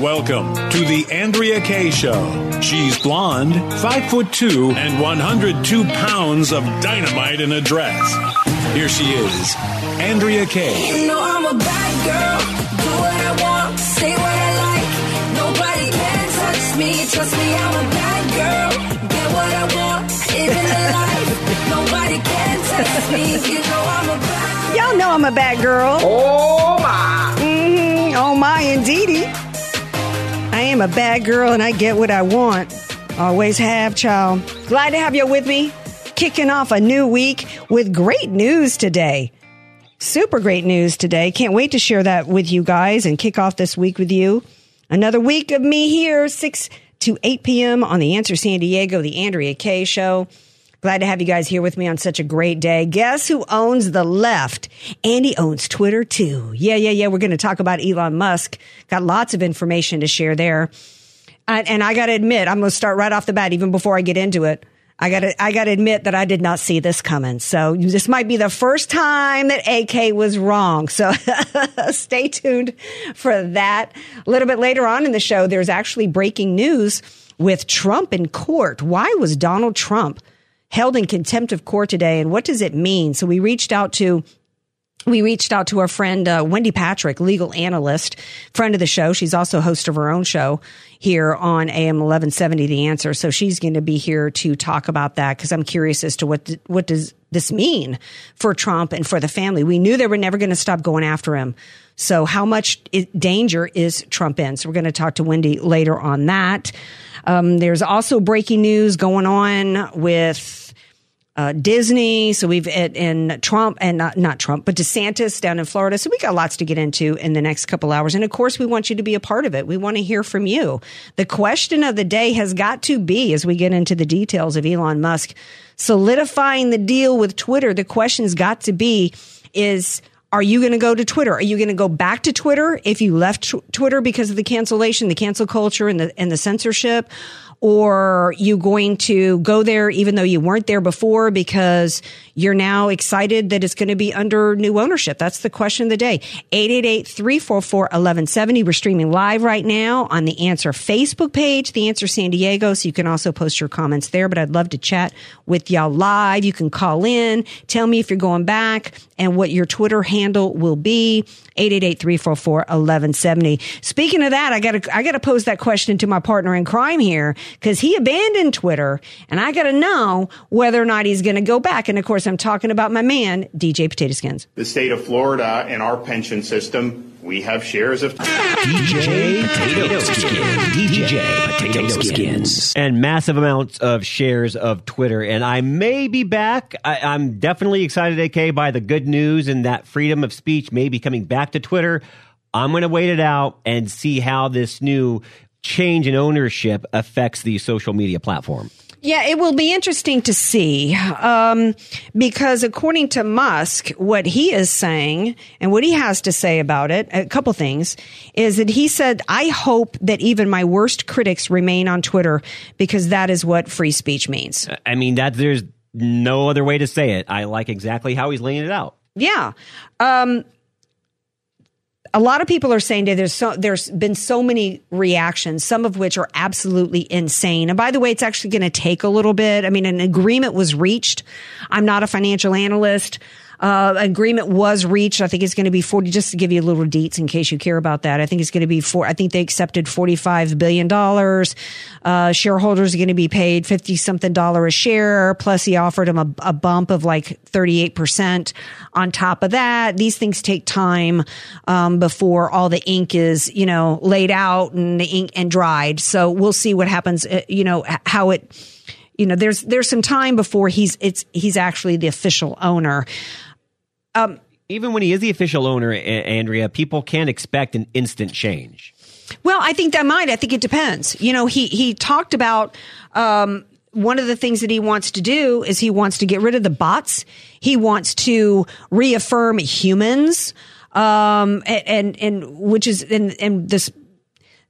Welcome to the Andrea Kay Show. She's blonde, five foot two, and 102 pounds of dynamite in a dress. Here she is, Andrea Kay. You know I'm a bad girl. Do what I want, say what I like. Nobody can touch me. Trust me, I'm a bad girl. Get what I want, living the life. Nobody can touch me. You know I'm a bad Y'all know I'm a bad girl. Oh my! Mm-hmm. Oh my, indeedy. Am a bad girl and I get what I want. Always have, child. Glad to have you with me. Kicking off a new week with great news today. Super great news today. Can't wait to share that with you guys and kick off this week with you. Another week of me here, 6 to 8 p.m. on the Answer San Diego, the Andrea Kay Show. Glad to have you guys here with me on such a great day. Guess who owns the left? Andy owns Twitter too. Yeah, yeah, yeah. We're going to talk about Elon Musk. Got lots of information to share there. And, and I got to admit, I'm going to start right off the bat, even before I get into it. I got to, I got to admit that I did not see this coming. So this might be the first time that AK was wrong. So stay tuned for that. A little bit later on in the show, there's actually breaking news with Trump in court. Why was Donald Trump held in contempt of court today and what does it mean? So we reached out to we reached out to our friend uh, Wendy Patrick, legal analyst, friend of the show. She's also host of her own show here on AM 1170 The Answer. So she's going to be here to talk about that because I'm curious as to what what does this mean for Trump and for the family. We knew they were never going to stop going after him. So how much danger is Trump in? So we're going to talk to Wendy later on that. Um, there's also breaking news going on with uh, Disney. So we've in Trump and not, not Trump, but DeSantis down in Florida. So we got lots to get into in the next couple hours. And of course, we want you to be a part of it. We want to hear from you. The question of the day has got to be as we get into the details of Elon Musk solidifying the deal with Twitter. The question's got to be is are you going to go to Twitter? Are you going to go back to Twitter if you left Twitter because of the cancellation, the cancel culture, and the and the censorship? Or you going to go there even though you weren't there before because you're now excited that it's going to be under new ownership? That's the question of the day. 888-344-1170. We're streaming live right now on the Answer Facebook page, the Answer San Diego. So you can also post your comments there, but I'd love to chat with y'all live. You can call in, tell me if you're going back and what your Twitter handle will be. 888-344-1170. Speaking of that, I got to, I got to pose that question to my partner in crime here because he abandoned Twitter and I got to know whether or not he's going to go back. And of course, I'm talking about my man, DJ Potato Skins. The state of Florida and our pension system, we have shares of DJ Potato Skins. DJ Potato Skins. And massive amounts of shares of Twitter. And I may be back. I, I'm definitely excited, AK, by the good news and that freedom of speech may be coming back to Twitter. I'm going to wait it out and see how this new change in ownership affects the social media platform. Yeah, it will be interesting to see um, because according to Musk, what he is saying and what he has to say about it, a couple things, is that he said, I hope that even my worst critics remain on Twitter because that is what free speech means. I mean, that there's no other way to say it. I like exactly how he's laying it out. Yeah. Um, a lot of people are saying there's so there's been so many reactions, some of which are absolutely insane. And by the way, it's actually going to take a little bit. I mean, an agreement was reached. I'm not a financial analyst. Uh, agreement was reached. I think it's going to be 40, just to give you a little deets in case you care about that. I think it's going to be four, I think they accepted $45 billion. Uh, shareholders are going to be paid 50 something dollar a share. Plus he offered them a, a bump of like 38% on top of that. These things take time, um, before all the ink is, you know, laid out and the ink and dried. So we'll see what happens, uh, you know, how it, you know, there's there's some time before he's it's he's actually the official owner. Um, Even when he is the official owner, Andrea, people can't expect an instant change. Well, I think that might. I think it depends. You know, he he talked about um, one of the things that he wants to do is he wants to get rid of the bots. He wants to reaffirm humans, um, and, and and which is and and this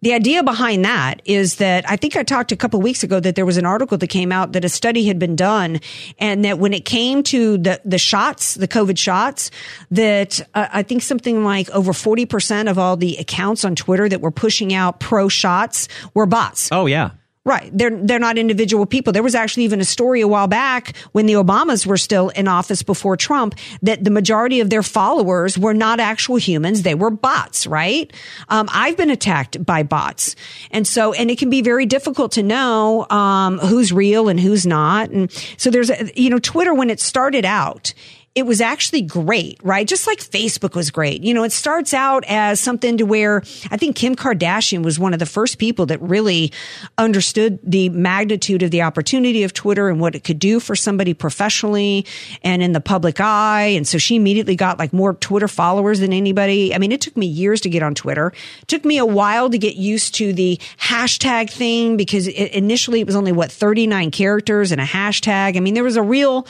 the idea behind that is that I think I talked a couple weeks ago that there was an article that came out that a study had been done and that when it came to the, the shots, the COVID shots, that uh, I think something like over 40% of all the accounts on Twitter that were pushing out pro shots were bots. Oh, yeah. Right. They're, they're not individual people. There was actually even a story a while back when the Obamas were still in office before Trump that the majority of their followers were not actual humans. They were bots, right? Um, I've been attacked by bots. And so, and it can be very difficult to know, um, who's real and who's not. And so there's, you know, Twitter, when it started out, it was actually great, right? Just like Facebook was great. You know, it starts out as something to where I think Kim Kardashian was one of the first people that really understood the magnitude of the opportunity of Twitter and what it could do for somebody professionally and in the public eye. And so she immediately got like more Twitter followers than anybody. I mean, it took me years to get on Twitter. It took me a while to get used to the hashtag thing because it, initially it was only what 39 characters and a hashtag. I mean, there was a real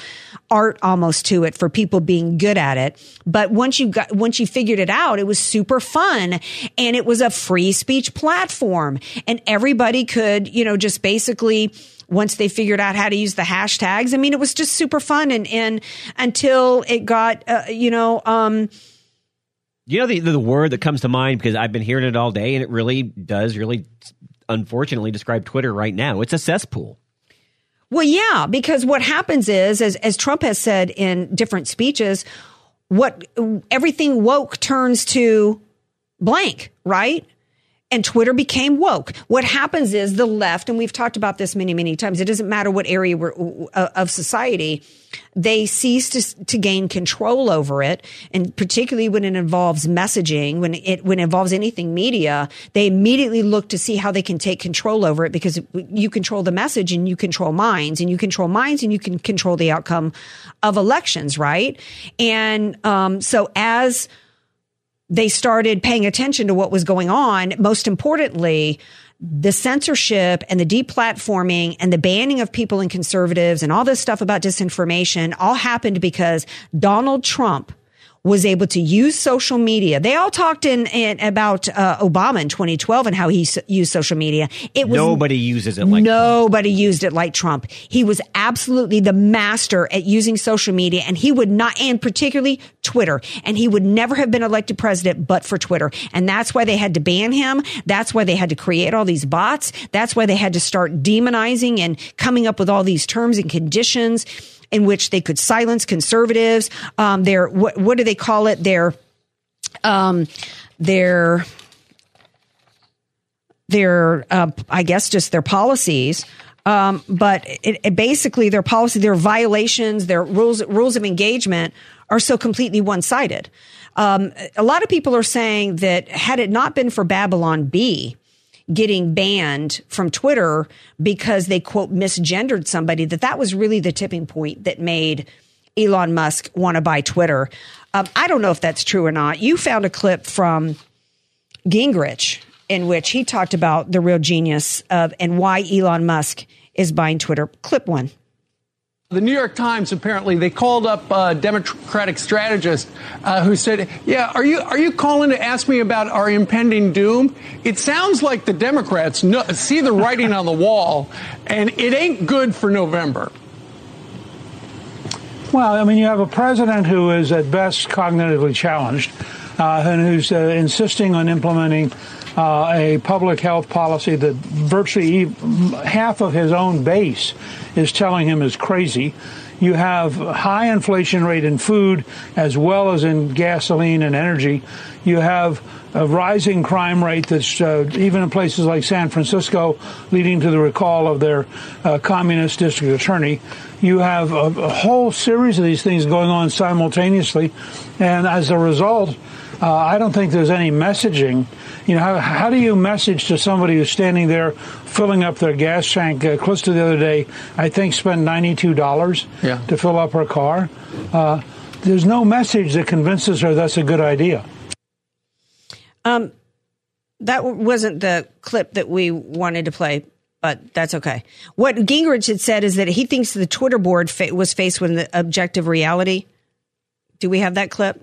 art almost to it for people being good at it. But once you got, once you figured it out, it was super fun and it was a free speech platform and everybody could, you know, just basically once they figured out how to use the hashtags. I mean, it was just super fun and, and until it got, uh, you know, um, You know the the word that comes to mind because I've been hearing it all day, and it really does really, unfortunately, describe Twitter right now. It's a cesspool. Well, yeah, because what happens is, as, as Trump has said in different speeches, what everything woke turns to blank, right? And Twitter became woke. What happens is the left, and we've talked about this many, many times. It doesn't matter what area uh, of society, they cease to, to gain control over it, and particularly when it involves messaging, when it when it involves anything media, they immediately look to see how they can take control over it because you control the message and you control minds, and you control minds and you can control the outcome of elections, right? And um, so as they started paying attention to what was going on. Most importantly, the censorship and the deplatforming and the banning of people and conservatives and all this stuff about disinformation all happened because Donald Trump was able to use social media. They all talked in, in about uh, Obama in 2012 and how he s- used social media. It was Nobody uses it like nobody used it like Trump. He was absolutely the master at using social media and he would not, and particularly Twitter, and he would never have been elected president but for Twitter. And that's why they had to ban him. That's why they had to create all these bots. That's why they had to start demonizing and coming up with all these terms and conditions in which they could silence conservatives. Um, their, what, what do they call it? Their, um, their, their, uh, I guess, just their policies. Um, but it, it basically their policy, their violations, their rules, rules of engagement are so completely one sided. Um, a lot of people are saying that had it not been for Babylon Bee, getting banned from Twitter because they quote misgendered somebody, that that was really the tipping point that made Elon Musk want to buy Twitter. Um, I don't know if that's true or not. You found a clip from Gingrich in which he talked about the real genius of and why Elon Musk is buying Twitter. Clip one. The New York Times apparently they called up a Democratic strategist uh, who said, "Yeah, are you are you calling to ask me about our impending doom? It sounds like the Democrats know, see the writing on the wall, and it ain't good for November." Well, I mean, you have a president who is at best cognitively challenged, uh, and who's uh, insisting on implementing uh, a public health policy that virtually half of his own base is telling him is crazy. You have high inflation rate in food as well as in gasoline and energy. You have a rising crime rate that's uh, even in places like San Francisco, leading to the recall of their uh, communist district attorney. You have a, a, whole series of these things going on simultaneously, and as a result, uh, I don't think there's any messaging. You know, how, how, do you message to somebody who's standing there filling up their gas tank? Uh, close to the other day, I think spent ninety-two dollars yeah. to fill up her car. Uh, there's no message that convinces her that's a good idea. Um, that wasn't the clip that we wanted to play, but that's okay. What Gingrich had said is that he thinks the Twitter board fa- was faced with an objective reality. Do we have that clip?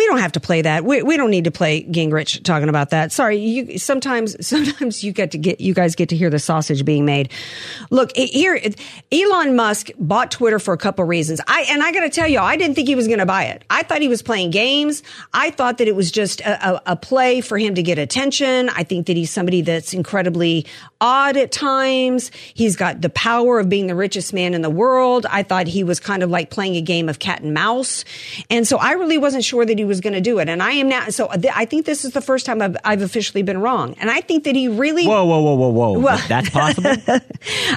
we don't have to play that. We, we don't need to play Gingrich talking about that. Sorry, you sometimes sometimes you get to get you guys get to hear the sausage being made. Look here, Elon Musk bought Twitter for a couple reasons. I and I got to tell you, I didn't think he was going to buy it. I thought he was playing games. I thought that it was just a, a, a play for him to get attention. I think that he's somebody that's incredibly odd at times. He's got the power of being the richest man in the world. I thought he was kind of like playing a game of cat and mouse, and so I really wasn't sure that he was going to do it. And I am now. So th- I think this is the first time I've, I've, officially been wrong. And I think that he really. Whoa, whoa, whoa, whoa, whoa! Well, That's possible.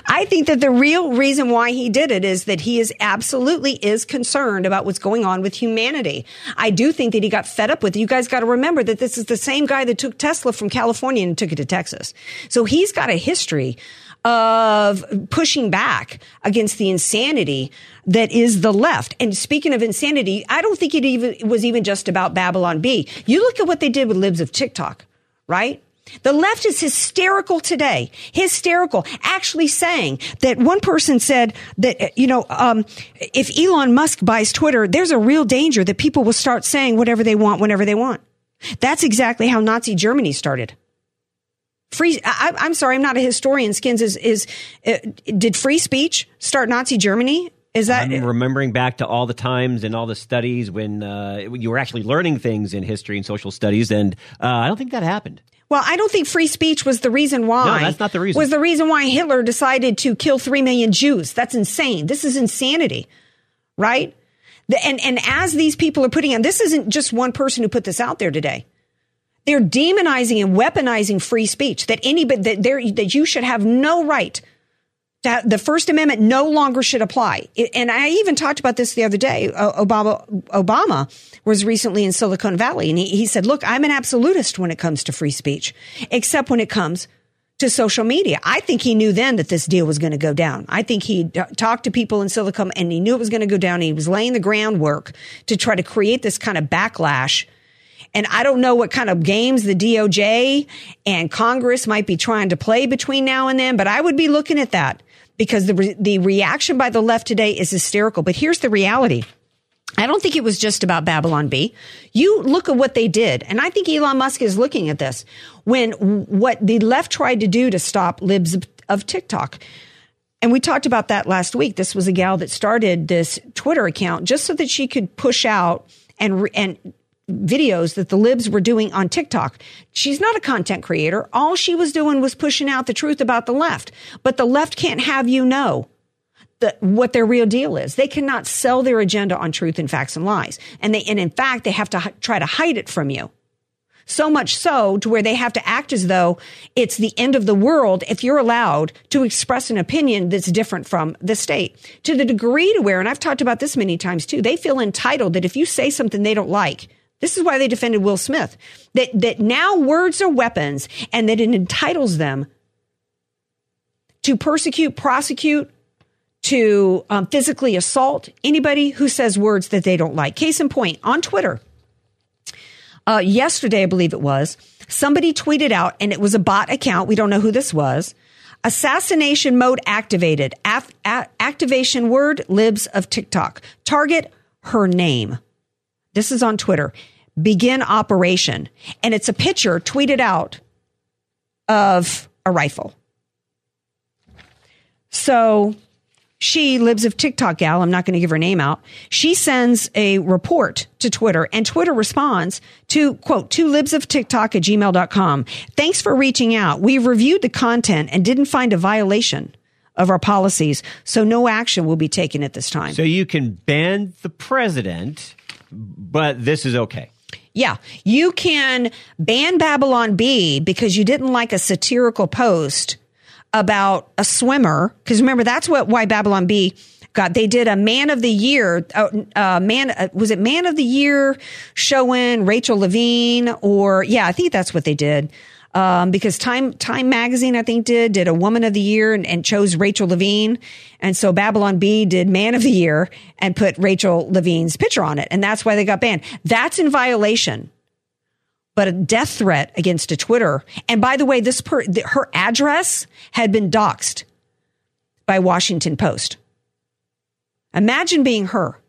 I think that the real reason why he did it is that he is absolutely is concerned about what's going on with humanity. I do think that he got fed up with. It. You guys got to remember that this is the same guy that took Tesla from California and took it to Texas. So he's got a history of pushing back against the insanity that is the left. And speaking of insanity, I don't think it even it was even just about Babylon Bee. You look at what they did with libs of TikTok, right? The left is hysterical today. Hysterical. Actually saying that one person said that, you know, um, if Elon Musk buys Twitter, there's a real danger that people will start saying whatever they want whenever they want. That's exactly how Nazi Germany started. Free, I, am sorry, I'm not a historian. Skins is, is, uh, did free speech start Nazi Germany? Is that I'm remembering back to all the times and all the studies when uh, you were actually learning things in history and social studies, and uh, I don't think that happened. Well, I don't think free speech was the reason why. No, that's not the reason. Was the reason why Hitler decided to kill three million Jews? That's insane. This is insanity, right? The, and and as these people are putting on, this isn't just one person who put this out there today. They're demonizing and weaponizing free speech. That anybody that there that you should have no right that the First Amendment no longer should apply. And I even talked about this the other day. Obama, Obama was recently in Silicon Valley and he, he said, look, I'm an absolutist when it comes to free speech, except when it comes to social media. I think he knew then that this deal was going to go down. I think he uh, talked to people in Silicon and he knew it was going to go down. He was laying the groundwork to try to create this kind of backlash. And I don't know what kind of games the DOJ and Congress might be trying to play between now and then, but I would be looking at that because the, re- the reaction by the left today is hysterical. But here's the reality. I don't think it was just about Babylon Bee. You look at what they did, and I think Elon Musk is looking at this when what the left tried to do to stop libs of, TikTok. And we talked about that last week. This was a gal that started this Twitter account just so that she could push out and and videos that the libs were doing on TikTok. She's not a content creator. All she was doing was pushing out the truth about the left. But the left can't have you know the, what their real deal is. They cannot sell their agenda on truth and facts and lies. And they, and in fact, they have to h- try to hide it from you. So much so to where they have to act as though it's the end of the world if you're allowed to express an opinion that's different from the state. To the degree to where, and I've talked about this many times too, they feel entitled that if you say something they don't like, this is why they defended Will Smith. That, that now words are weapons and that it entitles them to persecute, prosecute, to um, physically assault anybody who says words that they don't like. Case in point, on Twitter, uh, yesterday, I believe it was, somebody tweeted out, and it was a bot account. We don't know who this was. Assassination mode activated. Af- a- activation word, libs of TikTok. Target her name. This is on Twitter begin operation. And it's a picture tweeted out of a rifle. So she lives of TikTok gal. I'm not going to give her name out. She sends a report to Twitter and Twitter responds to quote, two libs of TikTok at gmail.com. Thanks for reaching out. We reviewed the content and didn't find a violation of our policies. So no action will be taken at this time. So you can ban the president, but this is okay. Yeah. You can ban Babylon Bee because you didn't like a satirical post about a swimmer. Because remember, that's what why Babylon Bee got. They did a Man of the Year. Uh, uh, man, uh, was it Man of the Year showing Rachel Levine? Or yeah, I think that's what they did um, because Time Time Magazine, I think, did did a Woman of the Year and, and, chose Rachel Levine, and so Babylon Bee did Man of the Year and put Rachel Levine's picture on it, and that's why they got banned. That's in violation. But a death threat against a Twitter, and by the way, this per, her address had been doxxed by Washington Post. Imagine being her.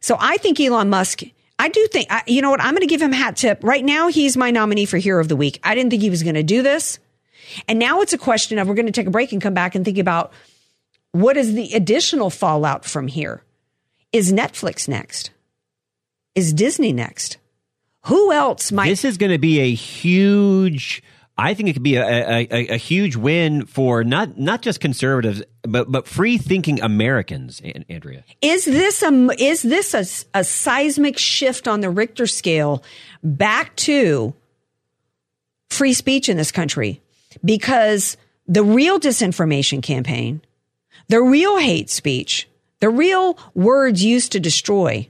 So I think Elon Musk I do think, I, you know what? I'm going to give him hat tip. Right now, he's my nominee for Hero of the Week. I didn't think he was going to do this. And now it's a question of we're going to take a break and come back and think about what is the additional fallout from here? Is Netflix next? Is Disney next? Who else might? This is going to be a huge. I think it could be a, a, a, huge win for not not just conservatives, but but free thinking Americans. Andrea, Is this a is this a, a seismic shift on the Richter scale back to free speech in this country? Because the real disinformation campaign, the real hate speech, the real words used to destroy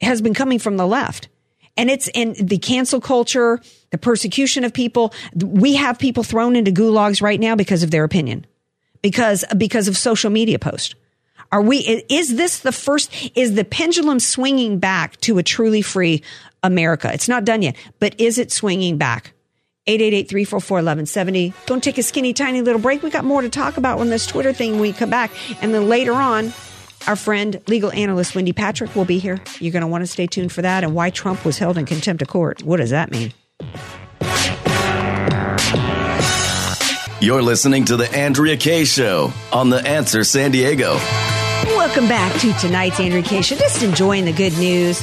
has been coming from the left. And it's in the cancel culture, the persecution of people. We have people thrown into gulags right now because of their opinion, because, because of social media posts. Are we, is this the first, is the pendulum swinging back to a truly free America? It's not done yet, but is it swinging back? 888-344-1170. Don't take a skinny, tiny little break. We got more to talk about on this Twitter thing we come back. And then later on, our friend, legal analyst Wendy Patrick will be here. You're going to want to stay tuned for that and why Trump was held in contempt of court. What does that mean? You're listening to The Andrea Kay Show on The Answer San Diego. Welcome back to tonight's Andrea Kay Show. Just enjoying the good news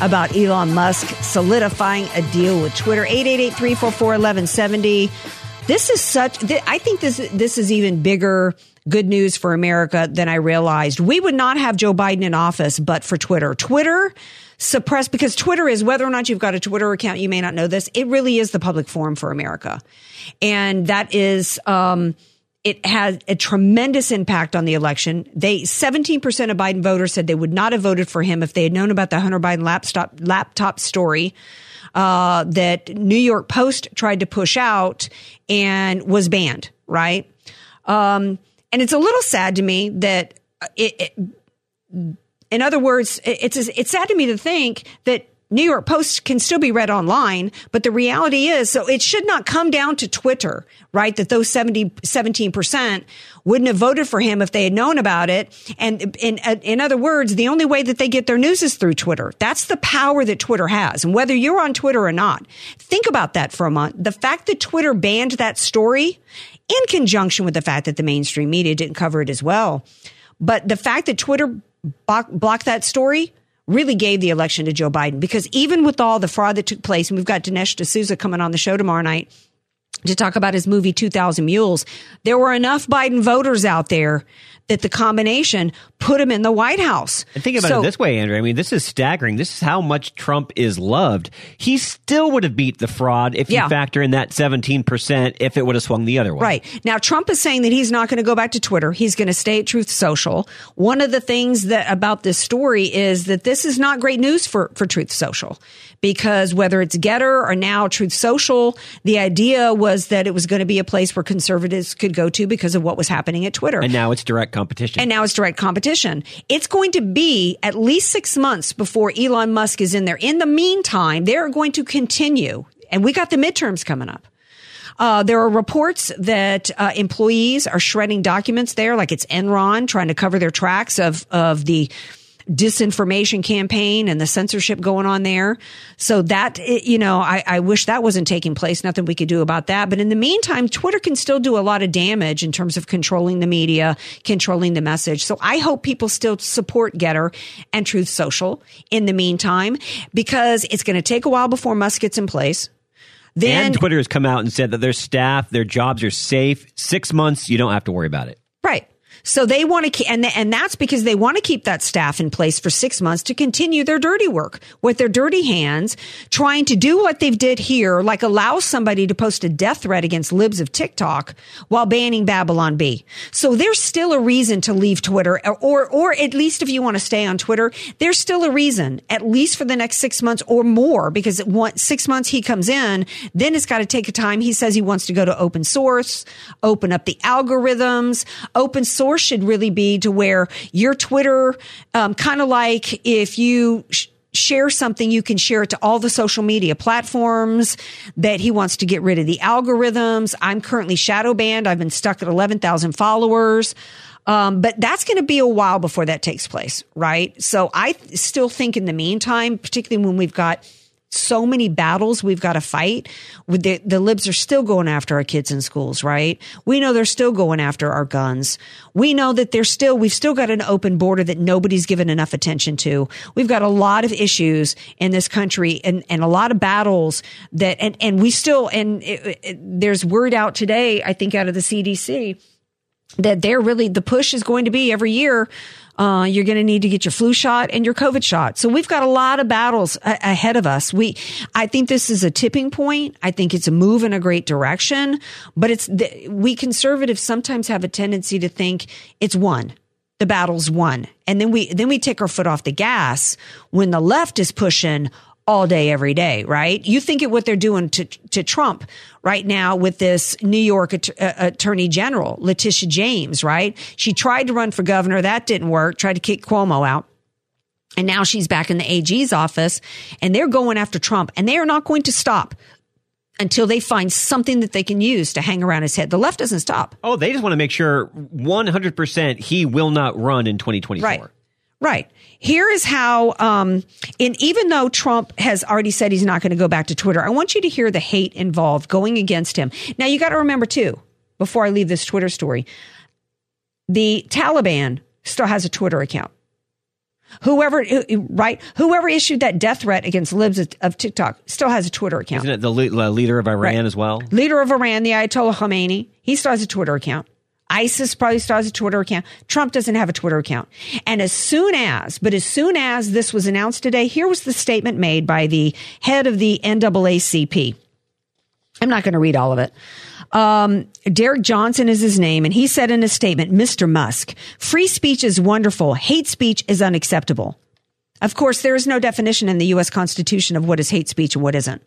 about Elon Musk solidifying a deal with Twitter. 888-344-1170. This is such, I think this, this is even bigger good news for America than I realized. We would not have Joe Biden in office, but for Twitter. Twitter suppressed because Twitter is whether or not you've got a Twitter account, you may not know this. It really is the public forum for America. And that is, um, it had a tremendous impact on the election. They 17% of Biden voters said they would not have voted for him if they had known about the Hunter Biden laptop laptop story uh, that New York Post tried to push out and was banned. Right, um, and it's a little sad to me that uh, it, it in other words, it's it's sad to me to think that New York Post can still be read online, but the reality is, so it should not come down to Twitter, right? That those 70, 17% wouldn't have voted for him if they had known about it. And in, in other words, the only way that they get their news is through Twitter. That's the power that Twitter has. And whether you're on Twitter or not, think about that for a month. The fact that Twitter banned that story in conjunction with the fact that the mainstream media didn't cover it as well. But the fact that Twitter blocked that story really gave the election to Joe Biden. Because even with all the fraud that took place, and we've got Dinesh D'Souza coming on the show tomorrow night to talk about his movie 2000 Mules, there were enough Biden voters out there that the combination put him in the White House. And think about So- it this way, Andrew. I mean, this is staggering. This is how much Trump is loved. He still would have beat the fraud if Yeah. you factor in that 17% if it would have swung the other way. Right. Now, Trump is saying that he's not going to go back to Twitter. He's going to stay at Truth Social. One of the things that about this story is that this is not great news for, for Truth Social because whether it's Gettr or now Truth Social, the idea was that it was going to be a place where conservatives could go to because of what was happening at Twitter. And now it's direct competition. And now it's direct competition. It's going to be at least six months before Elon Musk is in there. In the meantime, they're going to continue. And we got the midterms coming up. Uh, there are reports that uh, employees are shredding documents there, like it's Enron trying to cover their tracks of of the disinformation campaign and the censorship going on there. So that you know, I, I wish that wasn't taking place. Nothing we could do about that. But in the meantime, Twitter can still do a lot of damage in terms of controlling the media, controlling the message. So I hope people still support Gettr and Truth Social in the meantime, because it's going to take a while before Musk gets in place. Then and Twitter has come out and said that their staff, their jobs are safe. Six months, you don't have to worry about it. Right. So they want to and, and that's because they want to keep that staff in place for six months to continue their dirty work with their dirty hands, trying to do what they've did here, like allow somebody to post a death threat against libs of TikTok while banning Babylon Bee. So there's still a reason to leave Twitter, or, or, or at least if you want to stay on Twitter, there's still a reason, at least for the next six months or more, because once six months he comes in, then it's got to take a time. He says he wants to go to open source, open up the algorithms. Open source should really be to where your Twitter, um, kind of like if you sh- share something, you can share it to all the social media platforms that he wants to get rid of the algorithms. I'm currently shadow banned. I've been stuck at 11,000 followers. Um, but that's going to be a while before that takes place, right? So I th- still think in the meantime, particularly when we've got so many battles we've got to fight. The, the libs are still going after our kids in schools, right? We know they're still going after our guns. We know that they're still, we've still got an open border that nobody's given enough attention to. We've got a lot of issues in this country and, and a lot of battles that, and, and we still, and it, it, there's word out today, I think out of the CDC that they're really, the push is going to be every year uh, you're going to need to get your flu shot and your COVID shot. So we've got a lot of battles a- ahead of us. We, I think this is a tipping point. I think it's a move in a great direction, but it's, the, we conservatives sometimes have a tendency to think it's one. The battle's won. And then we, then we take our foot off the gas when the left is pushing all day, every day, right? You think of what they're doing to, to Trump right now with this New York att- uh, Attorney General, Letitia James, right? She tried to run for governor. That didn't work. Tried to kick Cuomo out. And now she's back in the AG's office and they're going after Trump and they are not going to stop until they find something that they can use to hang around his head. The left doesn't stop. Oh, they just want to make sure 100% he will not run in 2024. Right. Right. Here is how, um, and even though Trump has already said he's not going to go back to Twitter, I want you to hear the hate involved going against him. Now, you got to remember too, before I leave this Twitter story, the Taliban still has a Twitter account. Whoever, right? Whoever issued that death threat against libs of TikTok still has a Twitter account. Isn't it the leader of Iran Right. as well? Leader of Iran, the Ayatollah Khomeini, he still has a Twitter account. ISIS probably has a Twitter account. Trump doesn't have a Twitter account. And as soon as, but as soon as this was announced today, here was the statement made by the head of the NAACP. I'm not going to read all of it. Um, Derrick Johnson is his name, and he said in a statement, Mr. Musk, free speech is wonderful. Hate speech is unacceptable. Of course, there is no definition in the U.S. Constitution of what is hate speech and what isn't.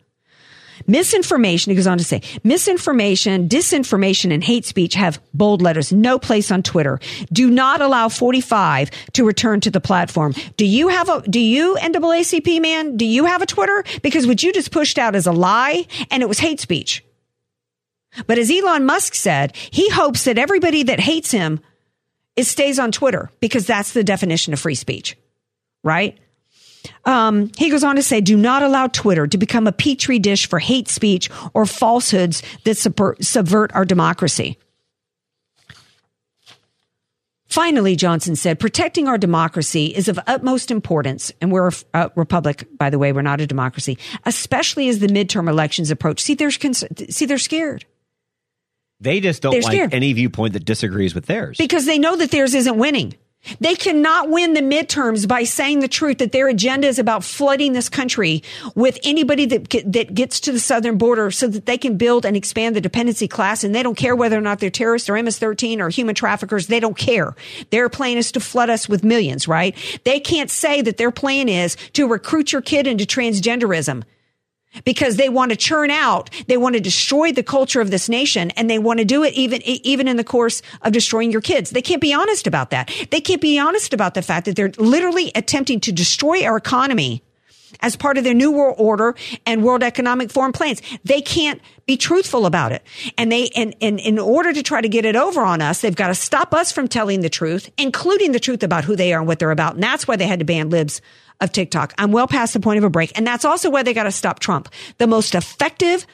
Misinformation, he goes on to say, misinformation, disinformation, and hate speech have bold letters, no place on Twitter. Do not allow 45 to return to the platform. Do you have a, do you, NAACP man, do you have a Twitter? Because what you just pushed out is a lie and it was hate speech. But as Elon Musk said, he hopes that everybody that hates him is stays on Twitter because that's the definition of free speech, right? Um, he goes on to say, do not allow Twitter to become a petri dish for hate speech or falsehoods that subvert, our democracy. Finally, Johnson said, protecting our democracy is of utmost importance. And we're a, republic, by the way, we're not a democracy, especially as the midterm elections approach. See, they're, cons- see, they're scared They just don't They're like scared. any viewpoint that disagrees with theirs. because they know that theirs isn't winning. They cannot win the midterms by saying the truth that their agenda is about flooding this country with anybody that that gets to the southern border so that they can build and expand the dependency class and they don't care whether or not they're terrorists or MS-13 or human traffickers. They don't care. Their plan is to flood us with millions, right? They can't say that their plan is to recruit your kid into transgenderism because they want to churn out, they want to destroy the culture of this nation, and they want to do it even even in the course of destroying your kids. They can't be honest about that. They can't be honest about the fact that they're literally attempting to destroy our economy as part of their new world order and world economic forum plans. They can't be truthful about it. And they, and, and in order to try to get it over on us, they've got to stop us from telling the truth, including the truth about who they are and what they're about. And that's why they had to ban libs of TikTok. I'm well past the point of a break. And that's also why they got to stop Trump, the most effective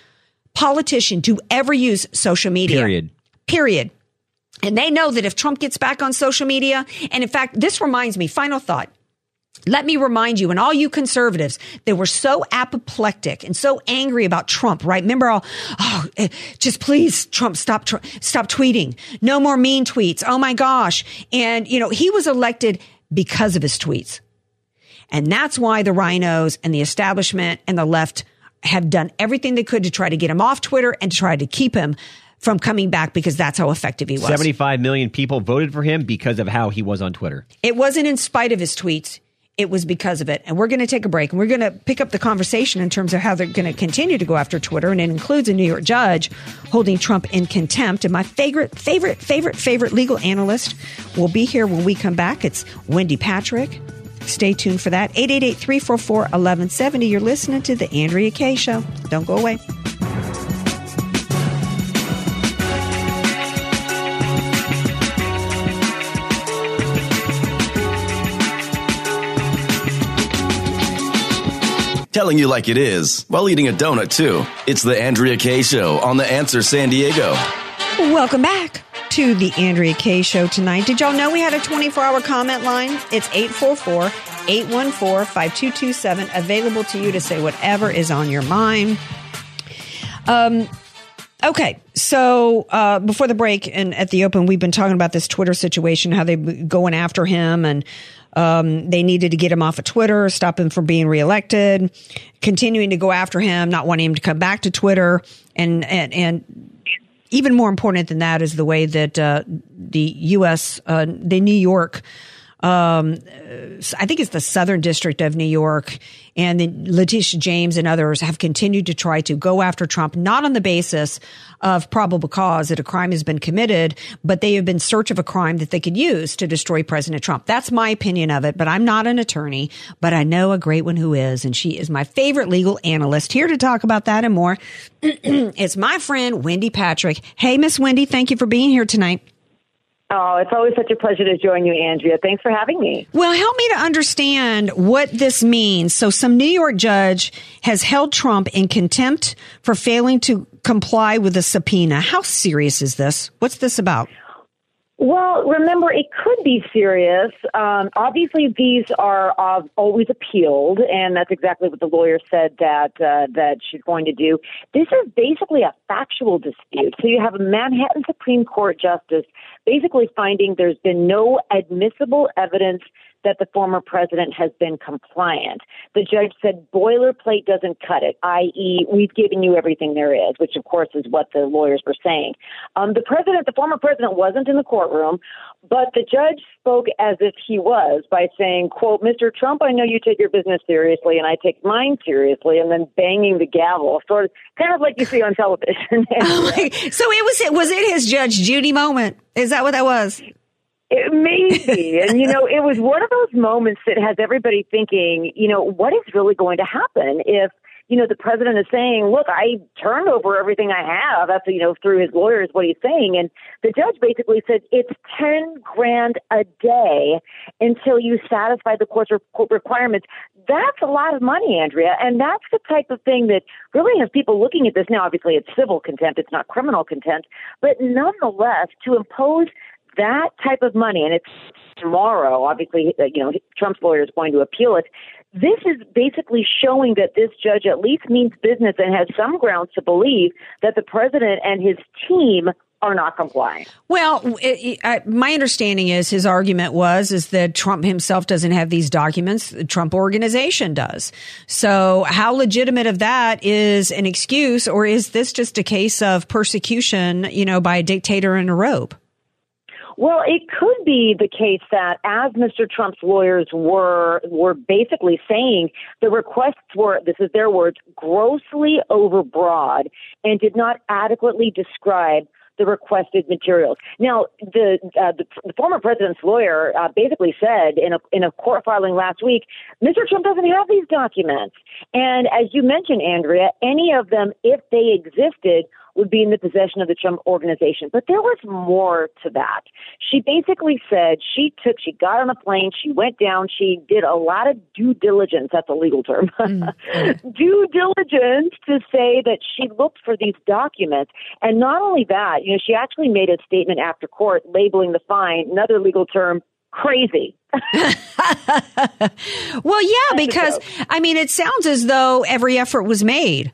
politician to ever use social media. Period. Period. And they know that if Trump gets back on social media, and in fact, this reminds me, final thought. Let me remind you, and all you conservatives that were so apoplectic and so angry about Trump, right? Remember all, oh, eh, just please, Trump, stop, tr- stop tweeting. No more mean tweets. Oh my gosh. And, you know, he was elected because of his tweets. And that's why the RINOs and the establishment and the left have done everything they could to try to get him off Twitter and to try to keep him from coming back because that's how effective he was. 75 million people voted for him because of how he was on Twitter. It wasn't in spite of his tweets. It was because of it. And we're going to take a break and we're going to pick up the conversation in terms of how they're going to continue to go after Twitter. And it includes a New York judge holding Trump in contempt. And my favorite, favorite, favorite, favorite legal analyst will be here when we come back. It's Wendy Patrick. Stay tuned for that. 888 344 1170. You're listening to The Andrea Kay Show. Don't go away. telling you like it is while eating a donut too. It's the Andrea K show on the Answer San Diego. Welcome back to the Andrea Kay Show tonight. Did y'all know we had a 24 hour comment line? It's 844 814 5227, available to you to say whatever is on your mind. Um, okay, so uh, before the break and at the open, we've been talking about this Twitter situation, how they going after him, and um, they needed to get him off of Twitter, stop him from being reelected, continuing to go after him, not wanting him to come back to Twitter, and and and even more important than that is the way that uh, the U.S. Uh, the New York um, I think it's the Southern District of New York, and then Letitia James and others have continued to try to go after Trump, not on the basis of probable cause that a crime has been committed, but they have been search of a crime that they could use to destroy President Trump. That's my opinion of it, but I'm not an attorney, but I know a great one who is, and she is my favorite legal analyst. Here to talk about that and more, it's my friend Wendy Patrick. Hey, Miss Wendy, thank you for being here tonight. Oh, it's always such a pleasure to join you, Andrea. Thanks for having me. Well, help me to understand what this means. So, some New York judge has held Trump in contempt for failing to comply with a subpoena. How serious is this? What's this about? Well, remember, it could be serious. Um, obviously, these are uh, always appealed, and that's exactly what the lawyer said that uh, that she's going to do. This is basically a factual dispute. So you have a Manhattan Supreme Court justice basically finding there's been no admissible evidence that the former president has been compliant. The judge said boilerplate doesn't cut it, i.e., we've given you everything there is, which of course is what the lawyers were saying. Um, the president, the former president, wasn't in the courtroom, but the judge spoke as if he was by saying, "quote Mr. Trump, I know you take your business seriously, and I take mine seriously," and then banging the gavel, sort of kind of like you see on television. oh so it was it was it his Judge Judy moment? Is that what that was? It maybe. and, you know, it was one of those moments that has everybody thinking, you know, what is really going to happen if, you know, the president is saying, look, I turned over everything I have. That's, you know, through his lawyers, what he's saying. And the judge basically said, it's 10 grand a day until you satisfy the court requirements. That's a lot of money, Andrea. And that's the type of thing that really has people looking at this now. Obviously, it's civil contempt. It's not criminal contempt. But nonetheless, to impose that type of money, and it's tomorrow, obviously, uh, you know, Trump's lawyer is going to appeal it. This is basically showing that this judge at least means business and has some grounds to believe that the president and his team are not complying. Well, it, it, my understanding is his argument was is that Trump himself doesn't have these documents. The Trump organization does. So, how legitimate of that is an excuse, or is this just a case of persecution, you know, by a dictator in a robe? Well, it could be the case that as Mr. Trump's lawyers were were basically saying the requests were this is their words grossly overbroad and did not adequately describe the requested materials. Now, the, uh, the, the former president's lawyer uh, basically said in a in a court filing last week, Mr. Trump doesn't have these documents. And as you mentioned, Andrea, any of them, if they existed, would be in the possession of the Trump organization. But there was more to that. She basically said she took, she got on a plane, she went down, she did a lot of due diligence. That's a legal term. Mm-hmm. due diligence to say that she looked for these documents. And not only that, you know, she actually made a statement after court labeling the fine, another legal term, crazy. well, yeah, because I mean, it sounds as though every effort was made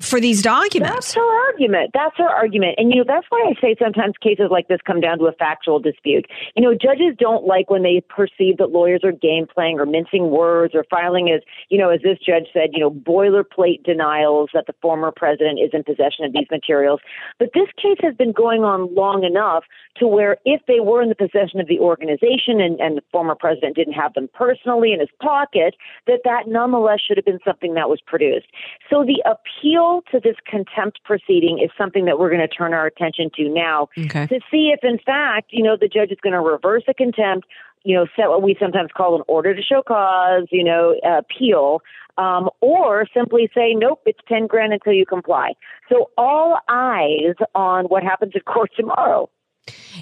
for these documents. That's her argument. That's her argument. And, you know, that's why I say sometimes cases like this come down to a factual dispute. You know, judges don't like when they perceive that lawyers are game playing or mincing words or filing as, you know, as this judge said, you know, boilerplate denials that the former president is in possession of these materials. But this case has been going on long enough to where if they were in the possession of the organization and, and the former president didn't have them personally in his pocket, that that nonetheless should have been something that was produced. So the appeal to this contempt proceeding is something that we're going to turn our attention to now okay. to see if, in fact, you know, the judge is going to reverse a contempt, you know, set what we sometimes call an order to show cause, you know, appeal, um, or simply say, nope, it's 10 grand until you comply. So all eyes on what happens at court tomorrow.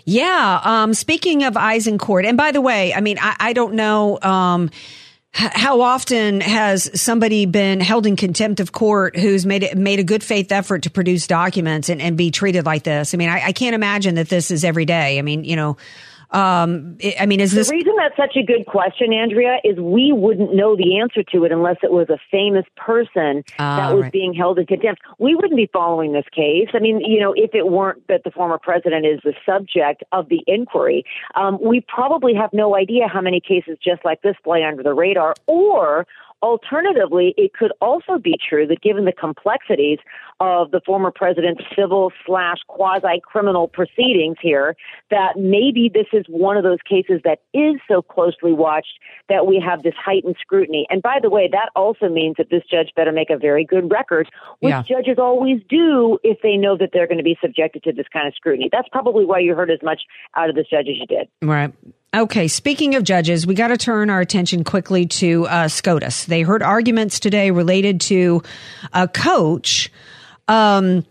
Yeah. Um, speaking of eyes in court, and by the way, I mean, I, I don't know. Um, how often has somebody been held in contempt of court who's made it, made a good faith effort to produce documents and, and be treated like this? I mean, I, I can't imagine that this is every day. I mean, you know, um, I I mean, is this The reason that's such a good question, Andrea, is we wouldn't know the answer to it unless it was a famous person Ah, that was right. being held in contempt. We wouldn't be following this case. I mean, you know, if it weren't that the former president is the subject of the inquiry, um, we probably have no idea how many cases just like this fly under the radar or Alternatively, it could also be true that given the complexities of the former president's civil slash quasi criminal proceedings here, that maybe this is one of those cases that is so closely watched that we have this heightened scrutiny. And by the way, that also means that this judge better make a very good record, which Yeah. judges always do if they know that they're going to be subjected to this kind of scrutiny. That's probably why you heard as much out of this judge as you did. Right. Okay. Speaking of judges, we got to turn our attention quickly to uh, SCOTUS. They heard arguments today related to a coach. Um,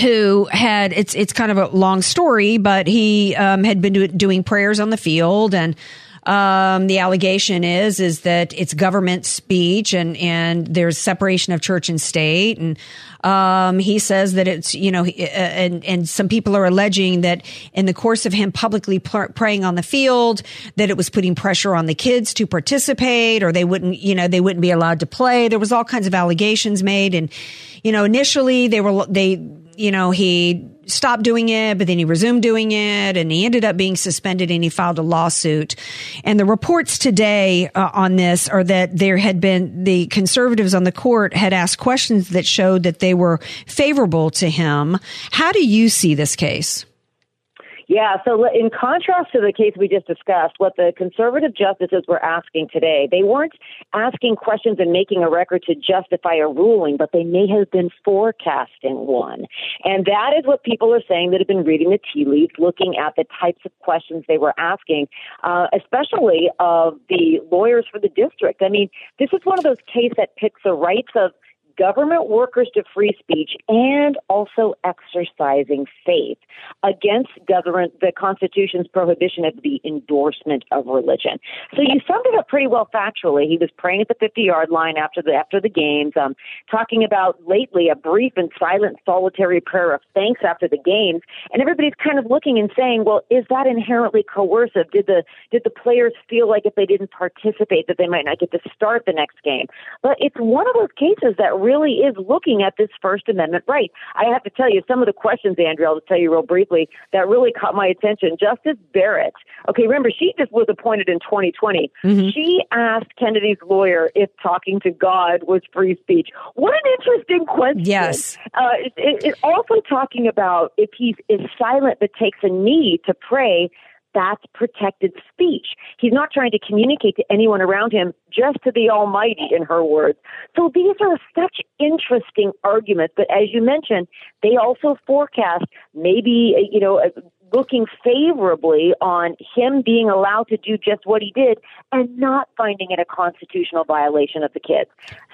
who had it's it's kind of a long story, but he um, had been do, doing prayers on the field, and um, the allegation is is that it's government speech, and and there's separation of church and state, and um, he says that it's you know, uh, and and some people are alleging that in the course of him publicly pr- praying on the field, that it was putting pressure on the kids to participate, or they wouldn't you know they wouldn't be allowed to play. There was all kinds of allegations made, and you know initially they were they you know, he stopped doing it, but then he resumed doing it and he ended up being suspended and he filed a lawsuit. And the reports today uh, on this are that there had been the conservatives on the court had asked questions that showed that they were favorable to him. How do you see this case? Yeah, so in contrast to the case we just discussed, what the conservative justices were asking today, they weren't asking questions and making a record to justify a ruling, but they may have been forecasting one. And that is what people are saying that have been reading the tea leaves, looking at the types of questions they were asking, uh, especially of the lawyers for the district. I mean, this is one of those cases that picks the rights of government workers to free speech and also exercising faith against government the constitution's prohibition of the endorsement of religion. So you summed it up pretty well factually. He was praying at the 50 yard line after the after the games um talking about lately a brief and silent solitary prayer of thanks after the games. And everybody's kind of looking and saying well is that inherently coercive? Did the did the players feel like if they didn't participate that they might not get to start the next game? But it's one of those cases that really is looking at this First Amendment right. I have to tell you, some of the questions, Andrea, I'll just tell you real briefly, that really caught my attention. Justice Barrett, okay, remember, she just was appointed in 2020. She asked Kennedy's lawyer if talking to God was free speech. What an interesting question. Yes. Uh, it, it, it also talking about if he is silent but takes a knee to pray, that's protected speech. He's not trying to communicate to anyone around him, just to the Almighty, in her words. So these are such interesting arguments. But as you mentioned, they also forecast maybe, uh, you know, uh, looking favorably on him being allowed to do just what he did and not finding it a constitutional violation of the kids.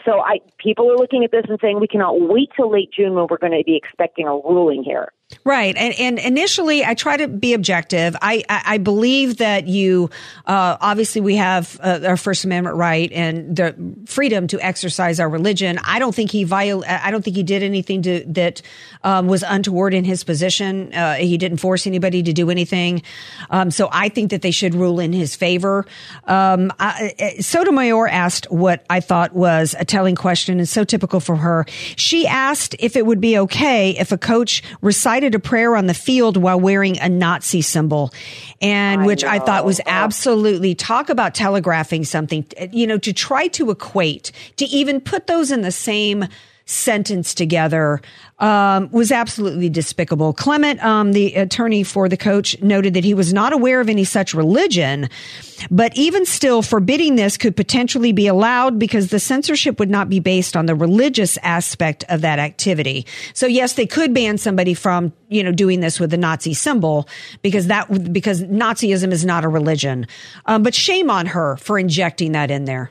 So I, people are looking at this and saying we cannot wait till late June when we're going to be expecting a ruling here. Right. And, and initially I try to be objective. I, I, I believe that you, uh, obviously we have uh, our First Amendment right and the freedom to exercise our religion. I don't think he viol- I don't think he did anything to, that, um, was untoward in his position. Uh, he didn't force anybody to do anything. Um, so I think that they should rule in his favor. Um, I, Sotomayor asked what I thought was a telling question and so typical for her. She asked if it would be okay if a coach recited a prayer on the field while wearing a Nazi symbol, and I which I thought was. Absolutely talk about telegraphing something. You know, to try to equate, to even put those in the same sentence together um, was absolutely despicable. Clement, um, the attorney for the coach, noted that he was not aware of any such religion, but even still, forbidding this could potentially be allowed because the censorship would not be based on the religious aspect of that activity. So yes, they could ban somebody from you know doing this with the Nazi symbol because that because Nazism is not a religion. Um, but shame on her for injecting that in there.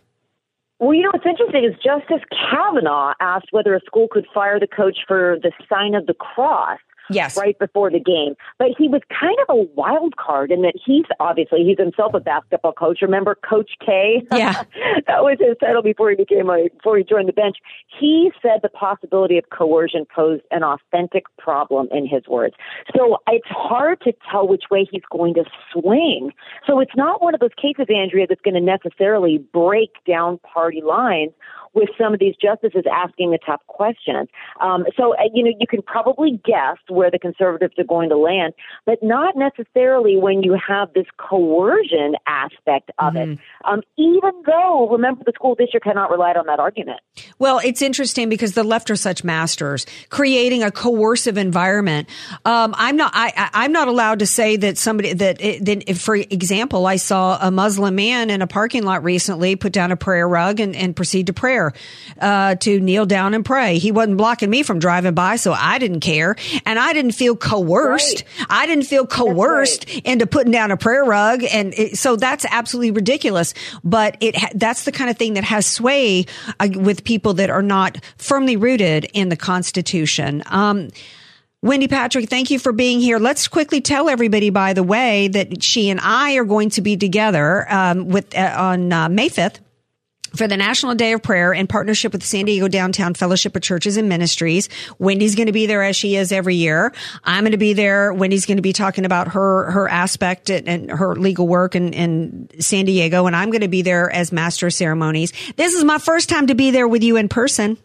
Well, you know what's interesting is Justice Kavanaugh asked whether a school could fire the coach for the sign of the cross Yes. right before the game. But he was kind of a wild card in that he's obviously he's himself a basketball coach. Remember Coach K? Yeah. that was his title before he became a before he joined the bench. He said the possibility of coercion posed an authentic problem in his words. So it's hard to tell which way he's going to swing. So it's not one of those cases, Andrea, that's going to necessarily break down party lines with some of these justices asking the tough questions. Um, so, uh, you know, you can probably guess where the conservatives are going to land, but not necessarily when you have this coercion aspect of Mm-hmm. it. Um, even though, remember, the school district had not relied on that argument. Well, it's interesting because the left are such masters, creating a coercive environment. Um, I'm not. I, I- I'm not allowed to say that somebody that, that. if, For example, I saw a Muslim man in a parking lot recently put down a prayer rug and, and proceed to prayer, uh, to kneel down and pray. He wasn't blocking me from driving by, so I didn't care, and I didn't feel coerced. I didn't feel coerced into putting down a prayer rug, and it, so that's absolutely ridiculous. But it that's the kind of thing that has sway uh, with people that are not firmly rooted in the Constitution. Um, Wendy Patrick, thank you for being here. Let's quickly tell everybody, by the way, that she and I are going to be together um, with uh, on uh, May fifth for the National Day of Prayer in partnership with San Diego Downtown Fellowship of Churches and Ministries. Wendy's going to be there as she is every year. I'm going to be there. Wendy's going to be talking about her her aspect and, and her legal work in, in San Diego, and I'm going to be there as master of ceremonies. This is my first time to be there with you in person.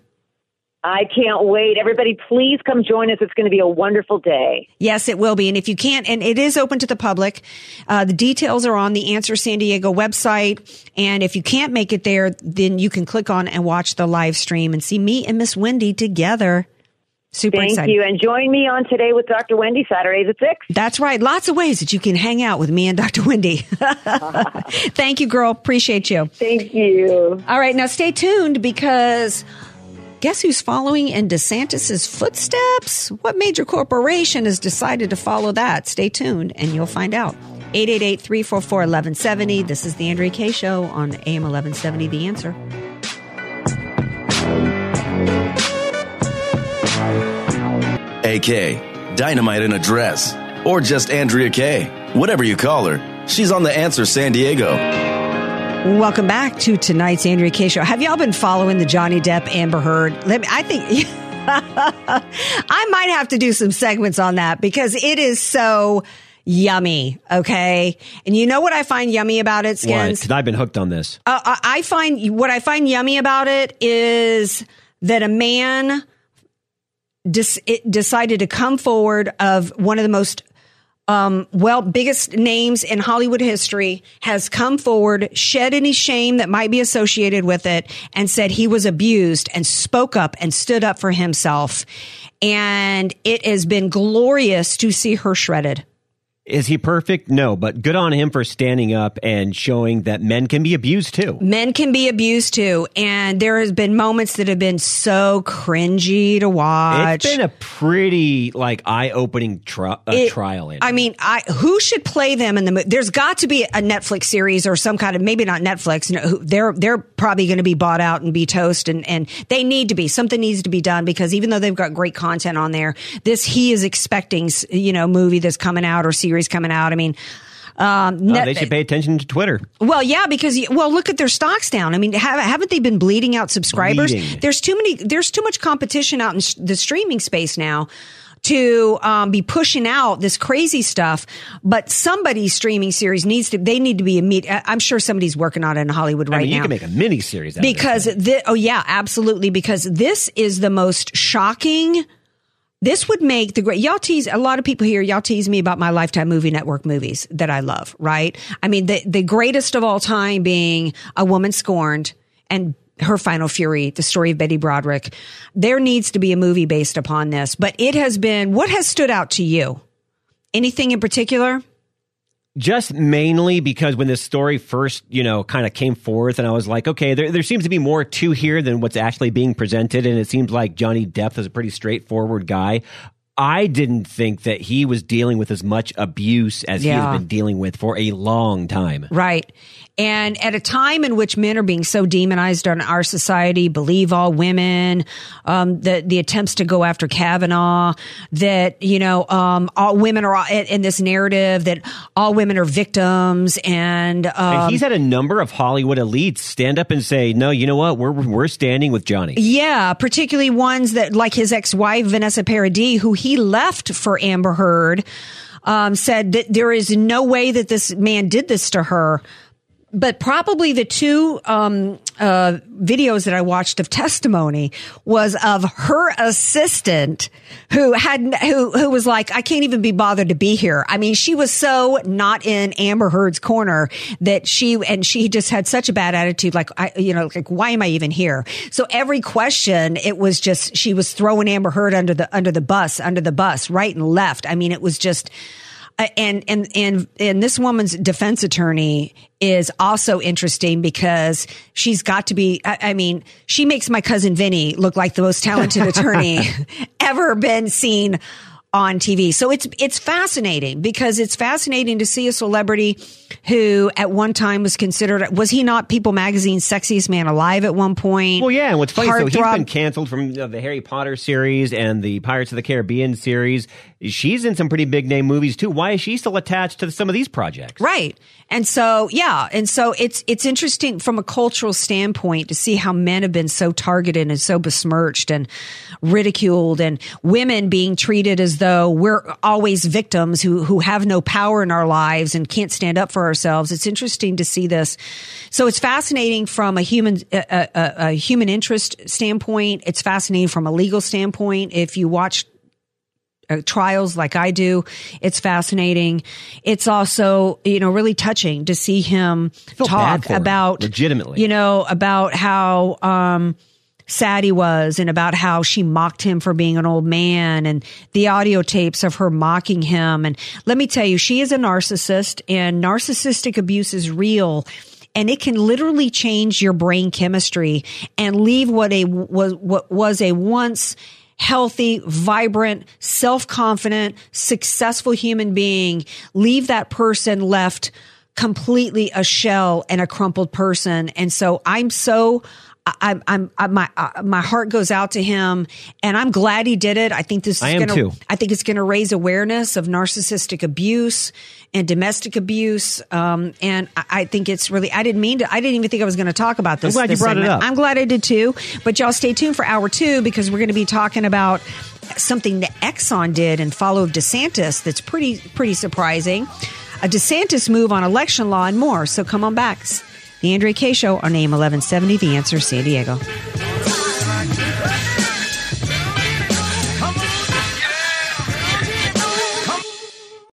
I can't wait. Everybody, please come join us. It's going to be a wonderful day. Yes, it will be. And if you can't, and it is open to the public, uh, the details are on the Answer San Diego website. And if you can't make it there, then you can click on and watch the live stream and see me and Miss Wendy together. Super Thank excited. you. And join me on Today with Dr. Wendy, Saturdays at 6. That's right. Lots of ways that you can hang out with me and Dr. Wendy. Thank you, girl. Appreciate you. Thank you. All right. Now stay tuned because guess who's following in DeSantis's footsteps? What major corporation has decided to follow that? Stay tuned and you'll find out. 888-344-1170. This is the Andrea Kay Show on AM 1170 The Answer. AK, Dynamite in a Dress, or just Andrea Kay. Whatever you call her, she's on The Answer San Diego. Welcome back to tonight's Andrea Kay Show. Have y'all been following the Johnny Depp Amber Heard? Let me, I think I might have to do some segments on that because it is so yummy. Okay, and you know what I find yummy about it, What? Skins? Because I've been hooked on this. Uh, I I find what I find yummy about it is that a man decided to come forward of one of the most um, well, biggest names in Hollywood history has come forward, shed any shame that might be associated with it, and said he was abused and spoke up and stood up for himself. And it has been glorious to see her shredded. Is he perfect? No, but good on him for standing up and showing that men can be abused too. Men can be abused too, and there has been moments that have been so cringy to watch. It's been a pretty like eye-opening tri- uh, It- trial. I mean, I who should play them in the movie? There's got to be a Netflix series or some kind of maybe not Netflix. You know, who- they're they're probably going to be bought out and be toast, and and they need to be something needs to be done because even though they've got great content on there, this he is expecting you know movie that's coming out or series coming out. I mean. Um, Uh, they should pay attention to Twitter. well, yeah, because well, look at their stocks down. I mean, have, haven't they been bleeding out subscribers? Bleeding. There's too many. There's too much competition out in sh- the streaming space now to um, be pushing out this crazy stuff. But somebody's streaming series needs to. They need to be immediate. I'm sure somebody's working on it in Hollywood right I mean, now you can make a mini series because this. thi- oh yeah, absolutely. Because this is the most shocking. This would make the great y'all tease a lot of people here. Y'all tease me about my Lifetime Movie Network movies that I love. Right? I mean, the the greatest of all time being A Woman Scorned and her final fury, the story of Betty Broderick. There needs to be a movie based upon this, but it has been. What has stood out to you? Anything in particular? Just mainly because when this story first, you know, kind of came forth, and I was like, okay, there, there seems to be more to here than what's actually being presented, and it seems like Johnny Depp is a pretty straightforward guy. I didn't think that he was dealing with as much abuse as he Yeah. has been dealing with for a long time. Right. And at a time in which men are being so demonized in our society, believe all women, um, the the attempts to go after Kavanaugh, that you know, um, all women are in, in this narrative that all women are victims, and, um, and he's had a number of Hollywood elites stand up and say, "No, you know what? We're we're standing with Johnny." Yeah, particularly ones that, like his ex-wife Vanessa Paradis, who he left for Amber Heard, um, said that there is no way that this man did this to her. But probably the two um, uh, videos that I watched of testimony was of her assistant who had who who was like, I can't even be bothered to be here. I mean, she was so not in Amber Heard's corner that she and she just had such a bad attitude. Like, I you know, like why am I even here? So every question, it was just she was throwing Amber Heard under the under the bus, under the bus, right and left. I mean, it was just. Uh, and and and and this woman's defense attorney is also interesting because she's got to be. I, I mean, she makes my cousin Vinny look like the most talented attorney ever been seen on TV. So it's it's fascinating because it's fascinating to see a celebrity who at one time was considered was he not People Magazine's sexiest man alive at one point? Well, yeah, and what's funny, so he's been canceled from uh, the Harry Potter series and the Pirates of the Caribbean series. She's in some pretty big name movies too. Why is she still attached to some of these projects? Right. And so, yeah. And so it's, it's interesting from a cultural standpoint to see how men have been so targeted and so besmirched and ridiculed and women being treated as though we're always victims who, who have no power in our lives and can't stand up for ourselves. It's interesting to see this. So it's fascinating from a human, a, a, a human interest standpoint. It's fascinating from a legal standpoint. If you watch uh, trials like I do. It's fascinating. It's also, you know, really touching to see him talk for him, about legitimately. you know, about how, um, sad he was and about how she mocked him for being an old man and the audio tapes of her mocking him. And let me tell you, she is a narcissist and narcissistic abuse is real and it can literally change your brain chemistry and leave what a was what was a once healthy, vibrant, self-confident, successful human being, leave that person left completely a shell and a crumpled person. And so I'm so I, I'm, I'm, my, uh, my heart goes out to him and I'm glad he did it. I think this is I am gonna, too. I think it's going to raise awareness of narcissistic abuse and domestic abuse. Um, and I, I think it's really, I didn't mean to, I didn't even think I was going to talk about this. glad you this brought it up. I'm glad I did too. But y'all stay tuned for hour two because we're going to be talking about something that Exxon did and followed DeSantis that's pretty, pretty surprising. A DeSantis move on election law and more. So come on back. The Andrea Kay Show on AM 1170, The Answer San Diego.